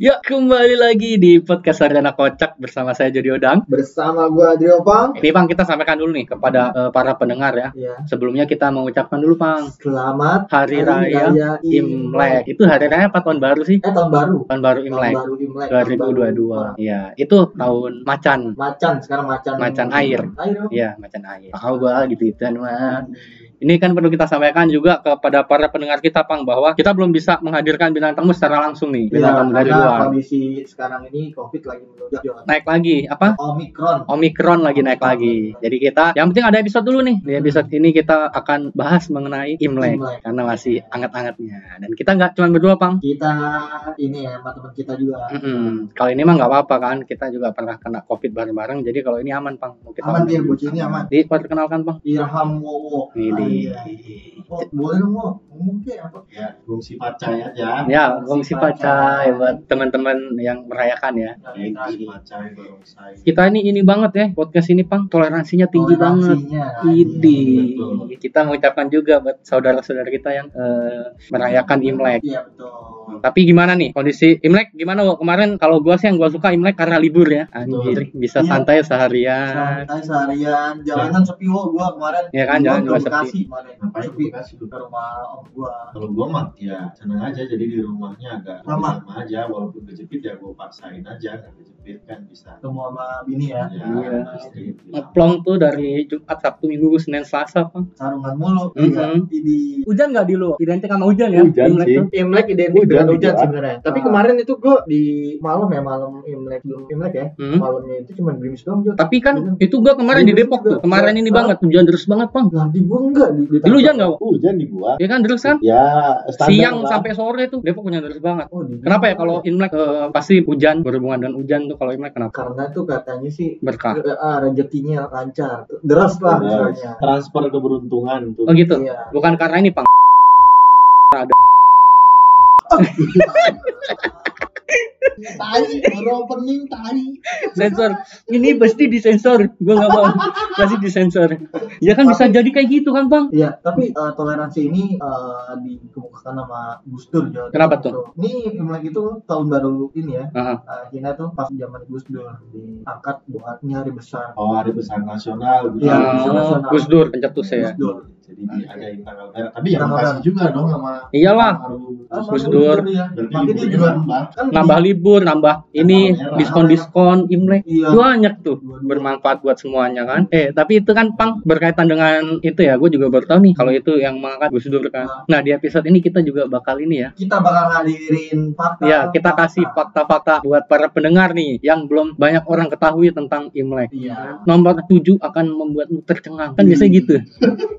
Ya, kembali lagi di podcast Sarjana Kocak bersama saya Jody Odang. Bersama gua Adrio Pang. Ini Bang, kita sampaikan dulu nih kepada eh, para pendengar ya. Ya. Sebelumnya kita mengucapkan dulu Bang, Selamat Hari Raya Imlek. Itu hari raya apa tahun baru sih? Eh tahun baru. Tahun baru Tahun Imlek baru Imlek. tahun baru. 2022. Iya, itu tahun macan. Macan sekarang macan. Macan air. Air. Iya, macan air. Tahu gua gitu gitu mah. Ini kan perlu kita sampaikan juga kepada para pendengar kita, Pang, bahwa kita belum bisa menghadirkan bintang tamu secara langsung nih, bintang Ya, tamu dari luar. kondisi sekarang ini COVID lagi melonjak. Naik lagi, apa? Omikron. Omikron lagi naik lagi. Jadi kita yang penting ada episode dulu nih. Di episode ini kita akan bahas mengenai Imlek Imlek. karena masih anget-angetnya. Dan kita nggak cuma berdua, Pang. Kita ini ya sama teman kita juga. Mm-mm. Kalau ini mah nggak apa-apa kan, kita juga pernah kena COVID bareng-bareng. Jadi kalau ini aman, Pang. Mau kita Aman dia bocil ini aman. Diperkenalkan, Pang. Irham Wowo. Ini. Oh, boleh dong. Ngomong ke apa? ya fungsi pacai aja Ya, Bang si Pacai buat teman-teman yang merayakan ya. ini pacai barongsai Kita ini ini banget ya podcast ini, Pang. Toleransinya tinggi banget. Toleransinya. Idi. Betul. Kita mengucapkan juga buat saudara-saudara kita yang eh, merayakan Imlek. Iya betul. Tapi gimana nih kondisi Imlek gimana Wo? Kemarin kalau gua sih yang gua suka Imlek karena libur ya. Anjir, bisa Iya. santai seharian. Santai seharian, jalanan sepi wo gua kemarin. Iya kan, Gua jalan Bekasi sepi. kemarin. Ngapain Sepi. lu? Ke rumah om gua. kalau gua mah ya seneng aja jadi di rumahnya agak Sama. sama aja walaupun kejepit ya gua paksain aja nggak kejepit kan bisa Ketemu sama bini ya. ya Iya. istri bisa. Ngeplong tuh dari Jumat, Sabtu, Minggu, Senin, Selasa, Bang. Sarungan mulu. Mhm. Iya. Di Hujan nggak di lu? Identik sama hujan ya? Hujan Imlek sih. tuh. Imlek identik Hujan dengan di hujan gua. sebenarnya. Tapi Ah. kemarin itu gua di malam ya malam Imlek belum Imlek ya. Hmm. Malamnya itu cuma gerimis doang Jo. Tapi kan itu gua kemarin di Depok tuh. Kemarin ini banget hujan deras banget, Bang. Lah di gua enggak di, di Di lu hujan nggak? Wo? hujan di gua Ya kan deras kan? ya standar Siang lah. sampai sore tuh Depok hujan deras banget. Oh, di Kenapa ya kalau Imlek eh, pasti hujan berhubungan dengan hujan tuh kalau Imlek kenapa? karena tuh katanya sih Berkah. ah, rezekinya lancar. Deras lah misalnya. transfer keberuntungan tuh Oh gitu. Iya. Bukan karena ini, Pang. Ada Tai, baru opening tai. sensor. Ini pasti disensor. Gua nggak mau. Pasti disensor. Ya kan bisa jadi kayak gitu kan, Bang? Iya, tapi eh, toleransi ini eh, dikemukakan sama Gus Dur Jawa Kenapa Timur. Ini Imlek itu tahun baru ini ya. Heeh. Cina tuh pas zaman Gus Dur diangkat buat ini hari besar. oh hari besar nasional bisa nasional. Gus Dur pencetus ya. Gus Dur. Jadi diadain tanggal merah tapi ya makasih juga dong sama Iyalah. Ah, Gus sama Dur. ya. Berarti Tapi dia liburnya juga nambah. kan libur, nambah ini merah. diskon-diskon Imlek. Iya. Banyak tuh bermanfaat buat semuanya kan. Eh, tapi itu kan Pang berkaitan dengan itu ya. Gue juga baru tahu nih kalau itu yang mengangkat Gus Dur kan. Nah, di episode ini kita juga bakal ini ya. kita bakal ngadirin fakta. Ya, kita kasih fakta-fakta buat para pendengar nih yang belum banyak orang ketahui tentang Imlek. Iya. Nomor 7 akan membuatmu tercengang. Kan biasanya gitu.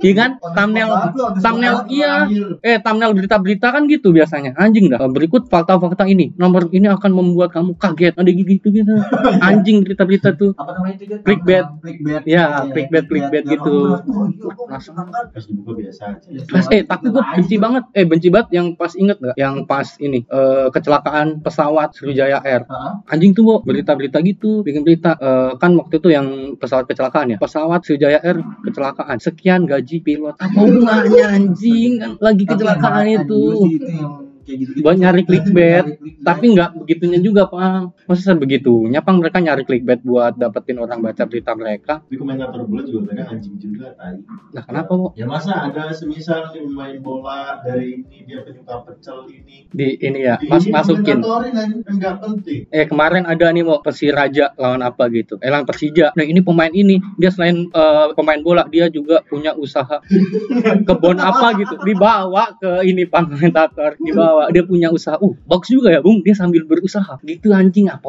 Iya kan? Thumbnail thumbnail iya. Eh, thumbnail berita-berita kan gitu biasanya. Anjing dah. Berikut fakta-fakta ini. Nomor ini akan membuat kamu kaget. Ada gitu gitu. Anjing berita-berita tuh. Apa namanya itu? Clickbait. Clickbait. Ya, Iya, clickbait, clickbait Ya, gitu. orang bilang, "Oh, iya, kok Langsung. angkat?" pas dibuka biasa aja Ya, Mas, eh tapi gue benci banget. Eh benci banget yang pas inget nggak? Yang pas ini eh, kecelakaan pesawat Sriwijaya Air. Anjing tuh, berita-berita gitu, bikin berita. Eh, kan waktu itu yang pesawat kecelakaan ya. Pesawat Sriwijaya Air kecelakaan. Sekian gaji pilot. Apa hubungannya anjing? Kan lagi kecelakaan itu. itu yang kayak gitu-gitu. Buat nyari clickbait. Tapi nggak begitunya juga, Pang. Masa sebegitunya, Pang? Mereka nyari clickbait buat dapetin orang baca berita mereka. tapi komentator bola juga kadang anjing juga tai Nah, kenapa, Bo? ya masa ada semisal nih main bola dari ini dia penyuka pecel ini Di ini ya, Di- mas ini masukin. kan nggak penting Eh kemarin ada nih mau Persiraja lawan apa gitu. Eh lawan Persija. Nah ini pemain ini dia selain eh, pemain bola dia juga punya usaha kebun apa gitu. Dibawa ke ini pak komentator. Dibawa dia punya usaha. Uh bagus juga ya bung. Dia sambil berusaha. Gitu anjing apa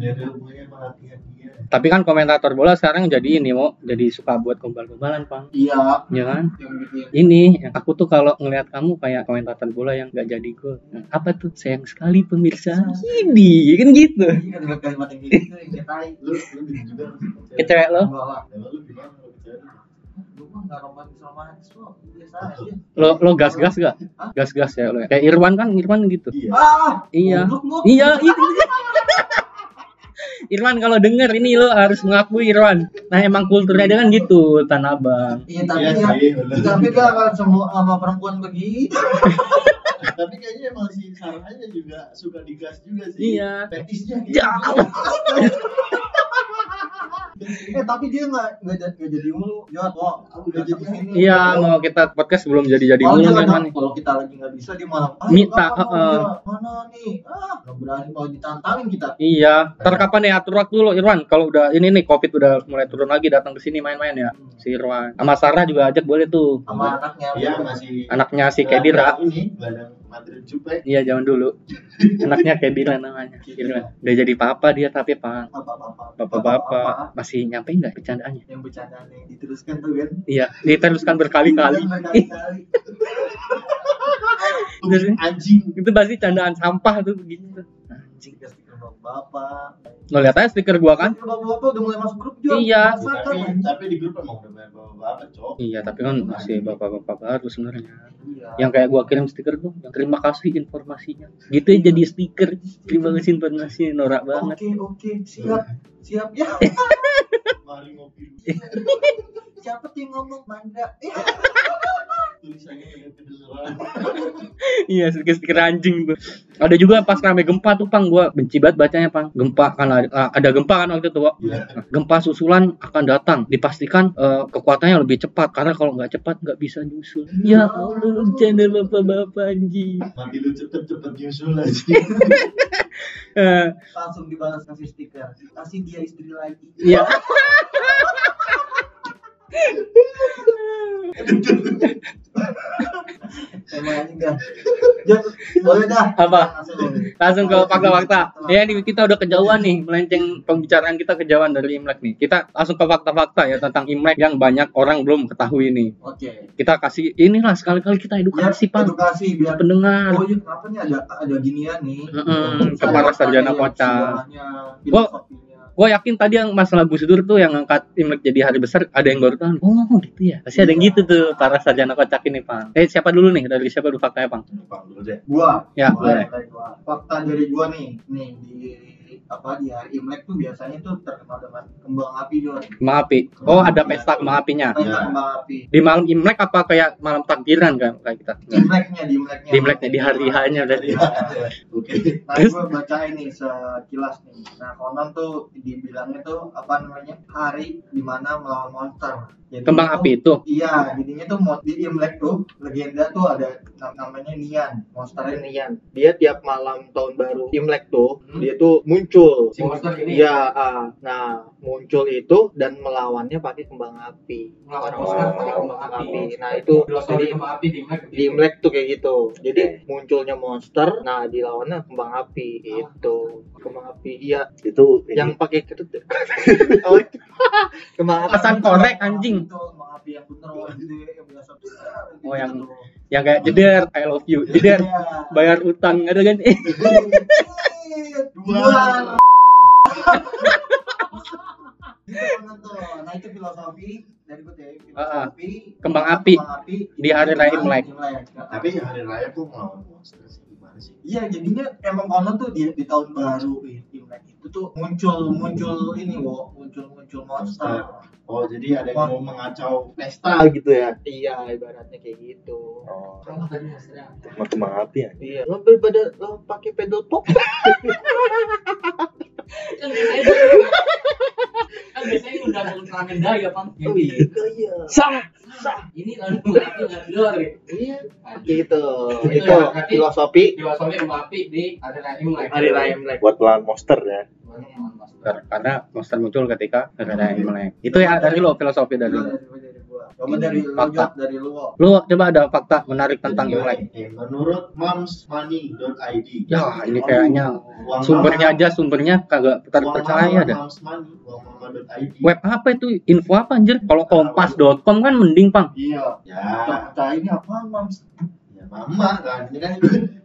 dia Tapi kan komentator bola sekarang jadi ini mau jadi suka buat gombal-gombalan pang. Iya. Ya kan? Yang bikin Ini yang aku tuh kalau ngelihat kamu kayak komentator bola yang gak jadi gol. Nah, apa tuh sayang sekali pemirsa. Ini kan gitu. Ini kan gitu gitu Ke cewek lo. Kalau lo lo gas gas gak gas gas ya lo ya. kayak Irwan kan Irwan gitu iya Ah. iya iya itu Irwan kalau denger ini lo harus mengakui Irwan nah emang kulturnya dia kan gitu Tanah Abang Iya tapi Iya ya, sih, bener. tapi gak akan semua sama perempuan begitu. Tapi kayaknya emang si Sarahnya juga suka digas juga sih. Iya. Fetisnya gitu. Ya. eh tapi dia nggak nggak jadi nggak jadi mulu jawab wah udah jadi ini Iya, mau kita podcast belum jadi-jadi kalau mulu dia kan kalau kita lagi nggak bisa dia malah "Ayo, Minta, mau mana nih ah nggak berani kalau ditantangin kita Iya, ntar kapan nih atur waktu lo Irwan? Kalau udah ini nih Covid udah mulai turun lagi datang ke sini main-main ya. Si Irwan. Sama Sarah juga ajak boleh tuh. sama anaknya Iya masih. Anaknya si Kedira. Ini badan Madrid Jupe. Iya, zaman dulu. Anaknya Kedira namanya. Irwan. Udah jadi papa dia tapi Pak. apa apa Bapak-bapak masih nyampe nggak bercandaannya? yang bercandaan yang diteruskan tuh kan Iya, diteruskan berkali-kali. berkali-kali Anjing. itu pasti candaan sampah tuh begitu. Anjing. bapak Lo lihat aja stiker gua kan? stiker bapak udah mulai masuk grup juga Iya. Tapi, tapi di grup emang udah banyak cok. Iya, tapi kan masih bapak-bapak baru sebenarnya. Iya. Yang kayak gua kirim stiker tuh, yang terima kasih informasinya. Gitu ya jadi stiker. Terima kasih informasinya norak banget. Oke oke siap siap ya. Mari ngopi. Siapa tuh yang ngomong Mandra? Eh, Tulisannya. Iya, stiker-stiker anjing tuh. Ada juga pas rame gempa tuh, Pang. Gua benci banget bacanya, Pang. Gempa kan ada, ada gempa kan waktu itu, Wak. Iya. Gempa susulan akan datang. Dipastikan eh, kekuatannya lebih cepat karena kalau nggak cepat nggak bisa nyusul. Ya Allah, bercanda bapak-bapak anjing. Mati lu cepet-cepet nyusul aja. Eh, langsung dibalas kasih stiker. Kasih dia istri lagi. Iya. Emang boleh dah. Apa? Langsung. Ke fakta-fakta. Ya nih kita udah kejauhan nih, melenceng pembicaraan kita kejauhan dari Imlek nih. Kita langsung ke fakta-fakta ya tentang Imlek yang banyak orang belum ketahui nih. Oke. Kita kasih inilah sekali-kali kita Ya, edukasi, Pak. edukasi biar Pendengar. Oh iya, kenapa nih ada ada ginian nih? Mm-mm, Saya kepala sarjana kocak. Gue yakin tadi yang masalah Gus Dur tuh yang ngangkat Imlek jadi hari besar ada yang baru tahu. Oh gitu ya. Pasti ada yang gitu tuh para sarjana kocak ini, Pak. Eh siapa dulu nih? Dari siapa dulu faktanya, Bang? Bang dulu deh. Gua. Ya, boleh. Fakta dari gua nih, nih di apa di hari Imlek tuh biasanya tuh terkenal dengan kembang api Jon. Kembang api. Oh, ada pesta kembang apinya. Pesta Ya. kembang api. Di malam Imlek apa kayak malam takbiran kan kayak kita? Di Imleknya, di Imleknya. Di Imleknya di hari hanya udah. Oke. Nah, gue bacain nih sekilas nih. Nah, konon tuh dibilangnya tuh apa namanya hari di mana melawan monster. Jadi Kembang itu- api itu. Iya, jadinya tuh di Imlek tuh legenda tuh ada nam- namanya Nian, monsternya Nian. dia tiap malam tahun baru Imlek tuh Hmm. dia tuh muncul Si monster ini? ya ah. nah muncul itu dan melawannya pakai kembang api Melawan Orang-orang monster pakai pakai kembang api api. nah itu jadi kembang api di Imlek. di Imlek tuh kayak gitu jadi munculnya monster nah dilawannya kembang api itu kembang api iya itu yang pakai kerut oh itu kembang api Pesan korek anjing. Itu kembang api yang biasa besar. Oh, yang- Yang kayak jeder, I love you. Jeder, Iya. bayar utang ada kan? Dua. Tuh. Nah itu filosofi dari gue ya, filosofi Kembang api. kembang api Di hari raya Imlek. Tapi hari raya kok ngelawan monster sih sih? Iya jadinya emang konon tuh di, di tahun baru Imlek itu tuh muncul muncul ini wo. Muncul muncul monster. Oh jadi ada yang mau mengacau pesta gitu ya? Iya ibaratnya kayak gitu. Oh, Kalau tadi cuma kembang api ya? Iya. Lo daripada lo pakai pedal pop kan biasanya udah ada ultraman daya pang oh iya iya Sah. ini lalu luar ya Iya, gitu. Itu filosofi filosofi kembang api di hari raya Imlek hari raya Imlek. buat melawan monster ya Karena monster muncul ketika hari raya Imlek. Itu ya dari lo filosofi Dari, lo. Coba dari Fakta. Dari lu. Wo. Lu coba ada fakta menarik tentang Jadi, Imlek. menurut momsmoney.id Ya, ini kayaknya uang sumbernya mama- aja sumbernya kagak ter uang percaya mama, dah. Moms Money, uang mama.id. Web apa itu? Info apa anjir? Kalau kompas.com kan mending, Pang. Iya. Ya, Percaya ini apa mams? Ya mama kan. Ini kan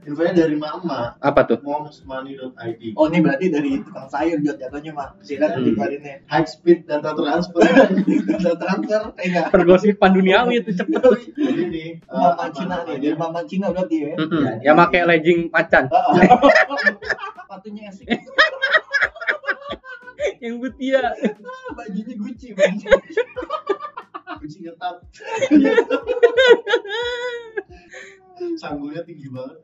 infonya dari mama. Apa tuh? momsmoney.id. Oh ini berarti dari tukang sayur Jod jatuhnya mah. Silakan Hmm. dibarinnya. High speed data transfer. Data transfer, eh enggak. Pergosipan duniawi itu cepet. Jadi nih, eh, Mama apa Cina nih, dari Mama Cina berarti ya. Mm-mm. Ya pakai legging macan. Sepatunya esik. Yang putih ya. Bajunya Gucci, baju. Kunci ngetap sanggulnya tinggi banget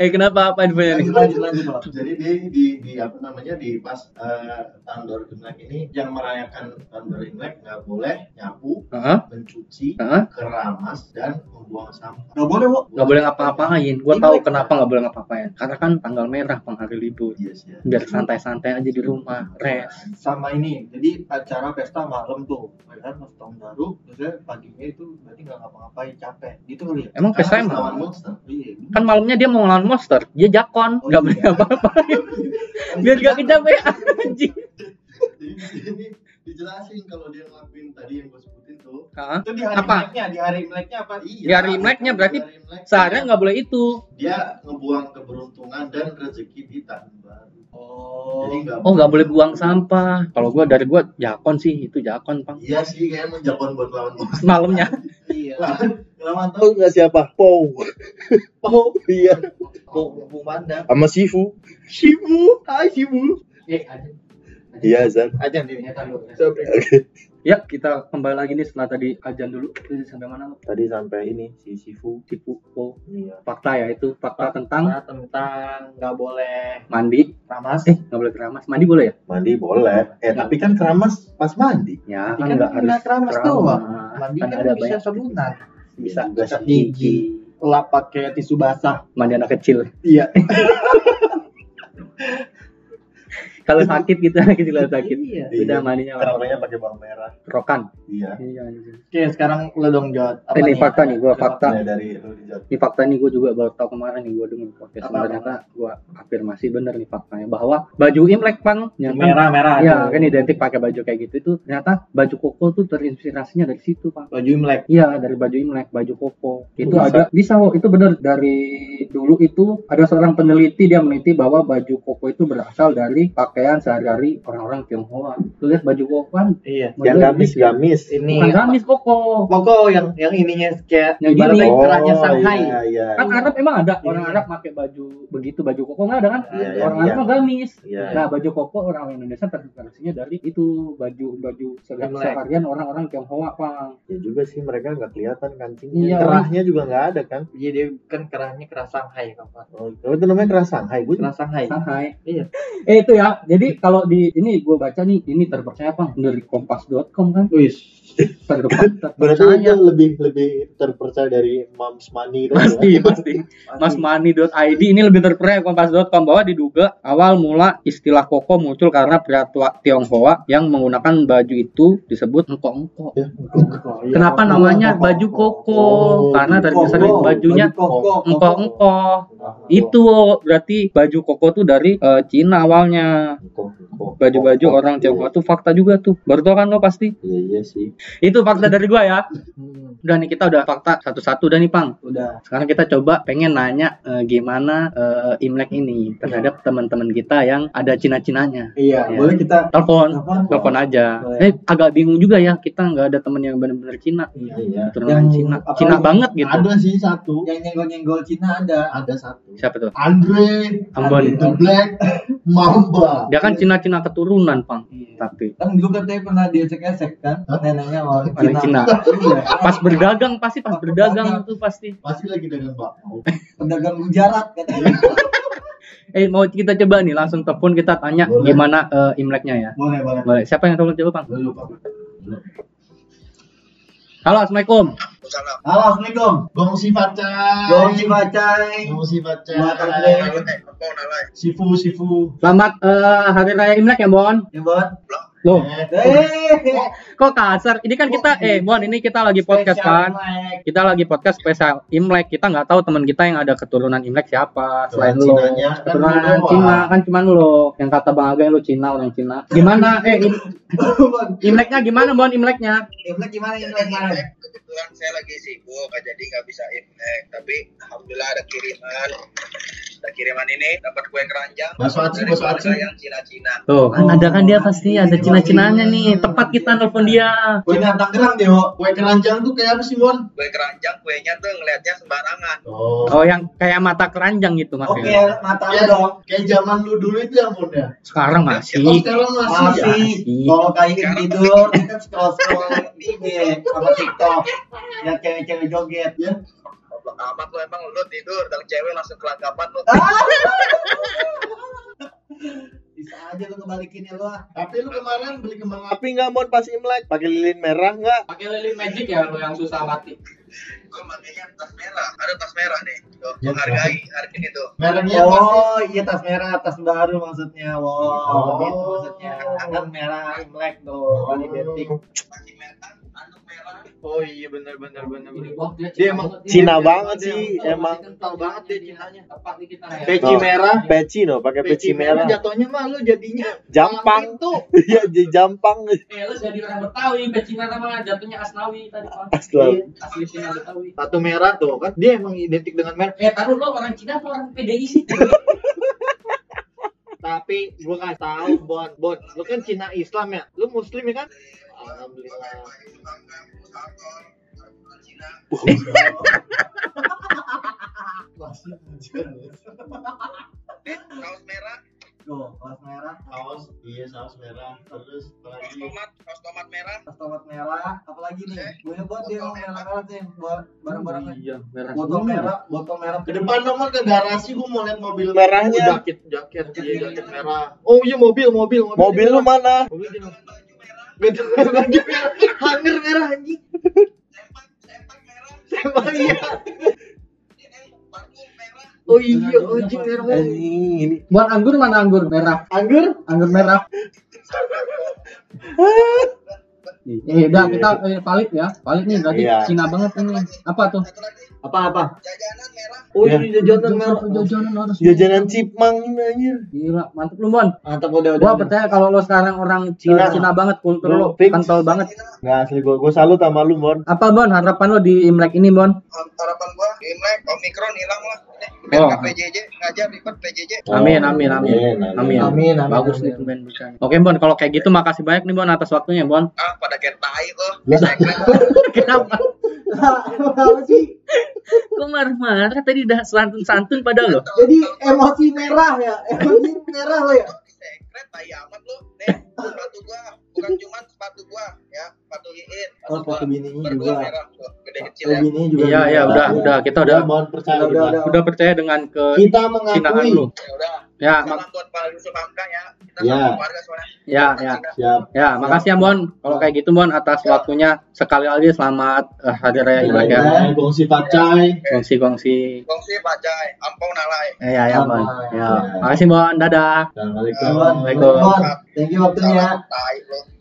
Eh kenapa apa infonya nih? lanjut lanjut jadi di, di di apa namanya di pas eh, tahun baru imlek ini yang merayakan tahun baru imlek nggak boleh nyapu Heeh. mencuci Heeh. keramas dan membuang sampah Gak boleh, Bu. Nggak boleh ngapa-ngapain. Gua tahu kenapa nggak boleh ngapa-ngapain. Karena kan tanggal merah pang hari libur. iya sih ya. Biar santai-santai aja di rumah, rest. Sama ini. Jadi acara pesta malam tuh. Kan, pas tahun baru, terusnya paginya itu berarti nggak ngapa-ngapain, capek. Gitu kali ya? Emang pesta emang? lawan monster Iya. Kan malamnya dia mau ngelawan monster, dia jakon, Oh, nggak iya. boleh ngapa-ngapain. Biar gak kecapean anjing. jadi dijelasin kalau dia ngelakuin tadi yang gue sebutin tuh Hah? Itu di hari Apa? Imleknya, di hari Imleknya apa? iya Di hari Imleknya berarti di hari Imlek, Seharian nggak boleh itu. dia ngebuang keberuntungan dan rezeki di tahun baru Oh. jadi Oh nggak boleh buang sampah. Kalau gua dari gua jakon sih, itu jakon pang. iya sih kayak menjakon buat lawan Malamnya. Iya. Lawan Tahu nggak siapa? Pow. Pow. Iya. Bu, Bu Manda. Sama Shifu. Shifu. Hai Shifu. Eh, ada. Iya Zan. Aja nih. Ternyata lu. Ya kita kembali lagi nih setelah tadi ajan dulu. Tadi sampai mana? Tadi sampai ini si Shifu. Tipu. Oh, Iya. fakta ya itu fakta tentang Nah, tentang nggak boleh mandi. ramas. Eh nggak boleh keramas. Mandi boleh ya? Mandi boleh. Eh tapi kan keramas pas mandi. Ya kan kan nggak harus nggak keramas doang. Mandi Kan kan, bisa sabunan. Bisa Sikat gigi. Lap pakai tisu basah. mandi anak kecil. Iya. Kalau sakit gitu anak kecil kalau sakit. Iya. Udah mandinya Keramanya pakai bawang merah. rokan. Iya. Iya. anjing. Oke, sekarang lo dong Jod. Apa Ini nih? fakta nih, gua fakta. Dari. Ini fakta nih gue juga baru tahu kemarin nih gue dengar podcast ternyata gue afirmasi bener nih faktanya bahwa baju imlek pang yang kan merah merah. ya kan identik pakai baju kayak gitu itu ternyata baju koko tuh terinspirasinya dari situ pang Baju Imlek. Iya dari baju imlek baju koko itu Bisa. ada bisa kok itu bener dari dulu itu ada seorang peneliti dia meneliti bahwa baju koko itu berasal dari pakaian sehari-hari orang-orang Tionghoa tuh lihat baju koko kan Iya. Yang gamis-gamis. Ini bukan gamis koko Pokok yang yang ininya kayak Yang ibaratnya gini. kerahnya Shanghai. Iya, iya. kan iya. Arab emang ada Iya. orang Arab pakai baju begitu baju koko nggak ada kan Iya, iya, orang iya. Arab mah gamis Iya. nah baju koko orang Indonesia terinspirasinya dari itu baju baju seharian orang-orang Tionghoa pang Ya juga sih mereka nggak kelihatan kancingnya. Iya. Kerahnya juga nggak ada kan. Iya dia kan kerahnya kerah Shanghai kapan? Oh, itu namanya kerah Shanghai. Gue Kerah Shanghai. Shanghai Iya. eh itu ya jadi kalau di ini gue baca nih ini terpercaya pang dari kompas.com kan Wis. terdepan Berarti itu lebih lebih terpercaya dari Moms Money itu pasti ya. pasti masmoney.id ini lebih terpercaya kompas.com bahwa diduga awal mula istilah koko muncul karena pria tua Tionghoa yang menggunakan baju itu disebut engkok-engkok Ya, Kenapa namanya baju koko? Karena dari misalnya bajunya Koko. engkok-engkok. Itu berarti baju koko tuh dari eh, Cina awalnya. Baju-baju orang Tionghoa tuh fakta juga tuh. Baru tau kan lo pasti. Iya iya sih. Itu fakta dari gua ya. Hmm, Udah nih kita udah fakta satu-satu udah nih Pang. Udah. Sekarang kita coba pengen nanya eh, gimana eh, Imlek ini terhadap teman-teman kita yang ada Cina-Cinanya. Iya, Iya. boleh kita Telepon, Telepon. aja. Boleh. Eh agak bingung juga ya kita nggak ada teman yang benar-benar Cina. Iya. Iya. Keturunan Yang Cina, Cina banget gitu. ada sih satu Yang nyenggol-nyenggol Cina ada. ada satu Siapa tuh? Andre Ambon. the Black Mamba Dia kan Cina-Cina keturunan, Pang. Iya. Tapi Kan dulu katanya pernah diesek-esek kan neneknya orang orang Cina. Iya. Pas berdagang pasti pas Pas berdagang berdagang. itu pasti. pasti lagi dagang bakpao Pedagang gujarat katanya. Eh mau kita coba nih langsung telepon kita tanya Boleh. gimana eh, Imleknya ya. boleh, boleh. Boleh. Siapa yang telepon coba, Pang? Lalu pak Halo, Assalamualaikum. Halo, Assalamualaikum. Gong si pacai Gong si bacai. Gong si pacai. Sifu Sifu Selamat eh, hari raya Imlek ya, Bon. Ya, Bon. Loh, Eh, kok kasar? Ini kan kita eh Bon, ini kita lagi podcast kan. Kita lagi podcast spesial Imlek. Kita nggak tahu teman kita yang ada keturunan Imlek siapa selain lo. Kan Keturunan lu doang. Cina kan cuman lo. Yang kata Bang Aga lo Cina orang Cina. Gimana? Eh im- Imleknya gimana, Bon? Imleknya? Imlek gimana Imlek gimana? Kebetulan saya lagi sibuk jadi nggak bisa imlek tapi alhamdulillah ada kiriman ada kiriman ini dapat kue keranjang Bakso aci, keluarga aci. yang Cina-Cina Tuh, kan ada kan dia pasti ada Cina-Cinanya nih. Tepat kita nelfon dia. Punya Tangerang deh, kue keranjang tuh kayak apa sih Mon kue keranjang kuenya tuh ngelihatnya sembarangan oh Oh, yang kayak mata keranjang gitu Oke, maksudnya. mata kayak, dong. kayak zaman lu dulu itu ya Mon ya Sekarang oh masih. sekarang masih, ya Masih. Masih. Kalau kayak tidur, kita scroll scroll IG sama TikTok. Lihat cewek-cewek joget. ya goblok amat lu emang lu tidur dan cewek langsung kelagapan lu Bisa aja lu ngebalikinnya lu ah. Tapi lu kemarin beli kembang api nggak Mon pas Imlek? Pakai lilin merah nggak? Pakai lilin magic ya lo yang susah mati. gue makanya tas merah ada tas merah nih tuh Ya, gue hargai harga itu Merahnya? Oh, iya tas merah, tas baru maksudnya. Wow, Oh. gitu maksudnya. Kan merah Imlek tuh, kan identik. masih merah Oh iya benar benar benar. Dia Dia Cina emang banget. Cina banget sih, emang. kental banget dia Cinanya. Ya. Peci merah. Peci no, pakai peci merah. Jatuhnya mah lu jadinya Jampang. tuh. Iya, jadi jampang. Eh lu jadi orang Betawi, peci merah mah jatuhnya Asnawi tadi Pak. Asli. Asli Cina Betawi. Satu merah tuh kan. Dia emang identik dengan merah. Eh taruh lo orang Cina apa orang PDI sih? Tapi gua kasih tahu Bon, Bon, lu kan Cina Islam ya. Lu muslim ya kan? Alhamdulillah. merah Tuh, merah, Saus, iya saus merah. Terus kaos lagi tomat kaos tomat merah tas tomat merah, apalagi nih? Buat dia mau merah-merah nih, buat barang-barangnya. Iya, merah. Botol merah, botol merah. ke depan dong ke garasi gua mau lihat mobil merahnya. Jaket, jaket, iya jaket merah. Oh iya mobil, mobil, mobil. Mobil lu mana? Mobil dia Baju merah, hanger merah anjing. sempak sempak merah Sama iya. Oh iya, anjing merah. Anjing, ini Buat anggur mana anggur merah? Anggur? Anggur merah. Eh, udah kita eh, valid ya. Valid nih berarti Iya. Cina banget ini. Apa tuh? satu lagi Apa-apa? jajanan merah Oh Ya. iya jajanan merah. Jajanan harus. jajanan cipmang ini anjir. Gila, mantep lu, Bon. Mantap udah udah. Gua percaya kalau lo sekarang orang Cina, Cina. Banget, kultur Lu lo kental banget. Nggak asli gua, gua salut sama lu Mon. Apa, Bon? Harapan lo di Imlek ini, Bon? harapan gua Imlek Omikron hilang lah Oh. PJJ ngajar ribet PJJ Amin, amin, amin. Amin, Amin. Amin, amin, Bagus amin. nih tumben bisa. Oke, Bon, kalau kayak gitu makasih banyak nih, Bon, atas waktunya, Bon. ah pada kayak tai Ya. sekret Kenapa? Apa sih? Kok marah-marah tadi udah santun-santun pada lo? Jadi emosi merah ya, emosi merah lo ya. sekret tai amat lu nih sepatu gua bukan cuma sepatu gua ya sepatu iin Oh, sepatu berdua juga. merah gede kecil ya bininya juga. Iya, iya, udah, udah, kita udah Mon percaya Udah, kita. udah, udah. percaya dengan ke Kita mengakui. lu. ya udah Ya, salam buat Pak Yusuf Hamka ya kita Ya. keluarga soalnya ya, ya. Siap. Ya, makasih ya Bon. Kalau kayak gitu Bon atas waktunya sekali lagi selamat eh, Hari Raya Imlek ya. Ya, gongsi pacai. Gongsi-gongsi. Kongsi Pajai Ampau Nalai Eh, ya, ya Bon. Ya, makasih Bon. Dadah. Assalamualaikum. Assalamualaikum. Bon, thank you waktunya.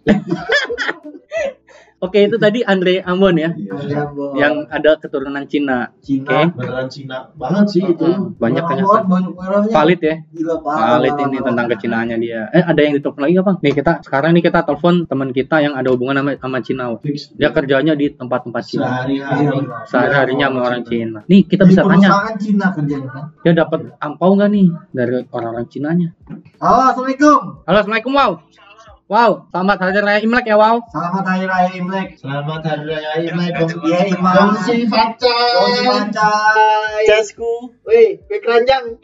Oke, itu tadi Andre Ambon ya, Iya, Bon. yang ada keturunan Cina. Cina. Oke. Beneran Cina banget sih itu. Banyak ternyata. banget, banyak. Valid ya. Gila parah. Valid ini tentang kecinaannya dia. Eh, ada yang ditelepon lagi apa? Nih kita sekarang nih kita telepon teman kita yang ada hubungan sama, sama Cina. Dia kerjanya di tempat-tempat Cina. Sehari-hari. Sehari-harinya sama orang Cina. Nih kita bisa tanya, Cina kerjanya kan. dia dapat ampau nggak nih dari orang-orang Cinanya? Halo, assalamualaikum. Halo, assalamualaikum Wow. Wow, selamat hari raya Imlek ya Wow. Selamat hari raya Imlek. Selamat hari raya Imlek. Iya, Iman. Gongsi pacai. Gongsi pancai. Casku. Wih, kue keranjang.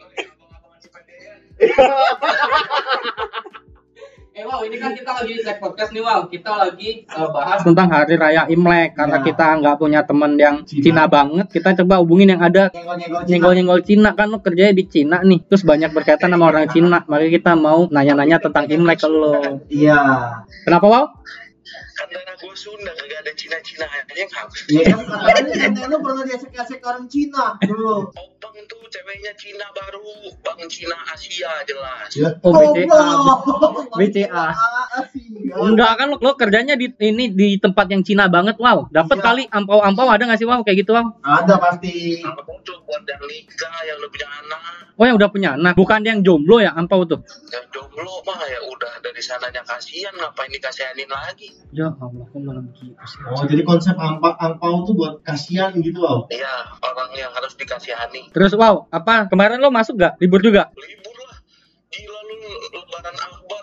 Eh wow, ini kan kita lagi cek podcast nih wow. Kita lagi eh, bahas Tentang hari raya Imlek karena Ya. kita nggak punya temen yang Cina. Cina banget, kita coba hubungin yang ada Nyenggol-nyenggol Cina. Cina kan lo kerjanya di Cina nih terus banyak berkaitan sama orang Cina makanya kita mau nanya-nanya tentang Imlek ke lo Iya. kenapa wow karena gue Sunda gak ada Cina-Cina yang harus Iya kan katanya nenek lu pernah diasek-asek orang Cina dulu. Ceweknya Cina baru Bang Cina Asia jelas Ya. oh BCA. BCA. Enggak kan lo, lo kerjanya di ini di tempat yang Cina banget wow. Dapat Iya. kali ampau-ampau ada nggak sih wow kayak gitu wow? Ada pasti. apa tuh buat yang udah punya anak. Oh yang udah punya anak? Bukan yang jomblo ya ampau tuh? Yang jomblo mah ya udah dari sananya kasihan ngapain dikasihanin lagi? Ya Allah kok malah begitu sih? Oh, jadi konsep angpau, angpau tuh buat kasihan gitu loh. iya orang yang harus dikasihani. Terus wow apa kemarin lo masuk gak libur juga? Libur lah. Gila lu lebaran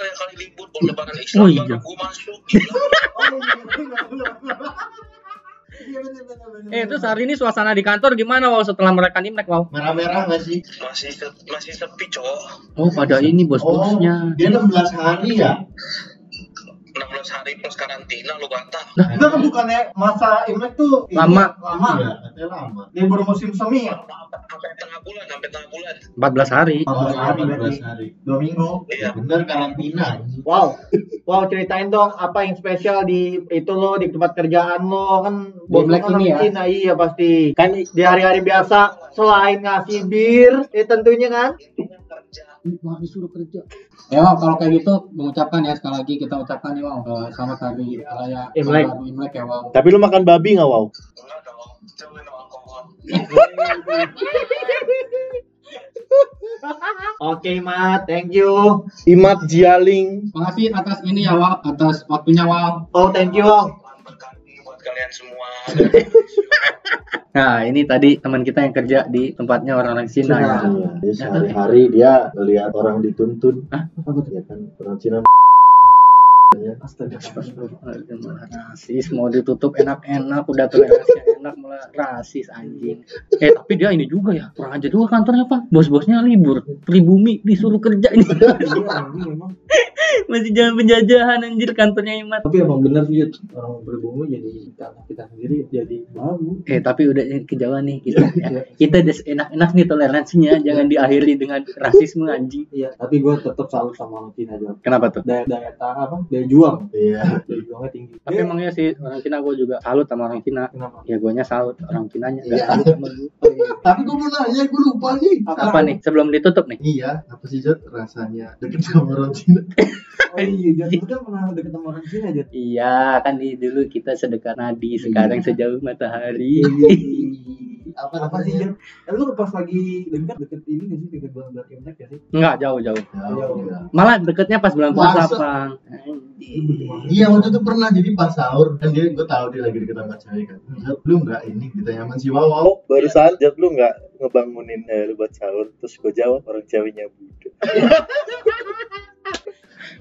ya kali libur kalau lebaran Islam Oh, iya. gue masuk Oh eh terus hari ini suasana di kantor gimana wow setelah merayakan Imlek wow Merah-merah nggak sih? masih masih sepi cowok oh pada ini Oh, bos-bosnya dia 16 hari ya? 16 hari plus karantina lu kata. Enggak kan bukannya masa Imlek tuh Lama. lama. Iya, katanya lama. Libur musim semi ya. Sampai tengah bulan, sampai tengah bulan. 14 hari. 14 hari 14 berarti. hari. Dua minggu. Iya. Bener karantina. Wow. Wow, ceritain dong apa yang spesial di itu lo di tempat kerjaan lo kan Imlek kan ini ya? Cina iya pasti. Kan di hari-hari biasa selain ngasih bir, eh tentunya kan Wah, disuruh kerja. Ya, Wow, kalau kayak gitu mengucapkan ya sekali lagi kita ucapkan nih Wow, eh, selamat hari raya Imlek. Imlek ya Wow. Tapi lu makan babi nggak wow? Enggak dong. Coba no alkohol. Oke, Mat. Thank you. Imat Jialing. Makasih atas ini ya Wow, atas waktunya Wow. Oh, thank you. Wow. Berkati buat kalian semua. Nah, ini tadi teman kita yang kerja di tempatnya orang-orang Cina ya. Iya, dia sehari-hari dia melihat orang dituntun. Hah? Ya kan, orang Cina Astaga, rasis mau ditutup enak-enak udah terlihatnya enak malah rasis anjing. Eh tapi dia ini juga ya kurang aja juga kantornya pak. Bos-bosnya libur, pribumi disuruh kerja ini. Masih jalan penjajahan anjir kantornya Imat. tapi emang bener sih orang berbumi jadi kita kita sendiri jadi malu Eh tapi udah kejauhan nih kita ya. Kita udah enak-enak nih toleransinya jangan diakhiri dengan rasisme anjing. iya tapi gue tetap salut sama orang Cina juga Kenapa tuh? daya daya tahan apa daya juang Iya. daya juangnya tinggi Tapi emangnya sih orang Cina gue juga salut sama orang Cina. kenapa Ya gue salut orang Cinanya. Gak Iya. salut sama gue. Tapi gue mau nanya, gue lupa nih. Apa nih? Sebelum ditutup nih. Iya, apa sih Jod rasanya deket sama orang Cina? oh iya lu kan pernah deket sama orang Cina Jod Iya, kan di dulu kita sedekat nadi, sekarang sejauh matahari. Apa, apa sih? Jod eh, lu pas lagi deket deket ini gak sih deket bulan bulan Imlek sih Enggak, jauh-jauh. Jauh, ya. Malah deketnya pas bulan puasa? Bang. Iya waktu itu pernah jadi pas sahur kan dia gue tahu dia lagi deket sama cewek kan. Jod, lu nggak ini ditanya sama si Wawa. Oh, barusan Jod lu nggak ngebangunin eh, lu buat sahur terus gue jawab orang ceweknya budak.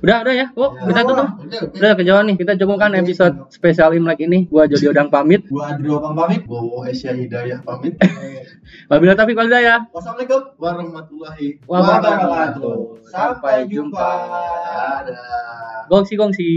Udah, udah ya. Oh, Ya. kita tutup. Oke. Udah kejauhan nih. Kita cukupkan episode spesial Imlek ini. Gua Jody Odang pamit. Gua Adrio Bang pamit. Bowo Asia Hidayah pamit. Wabillahi taufiq wal hidayah. Wassalamualaikum Warahmatullahi Wabarakatuh. wabarakatuh. Sampai jumpa. Dadah. Gongsi gongsi.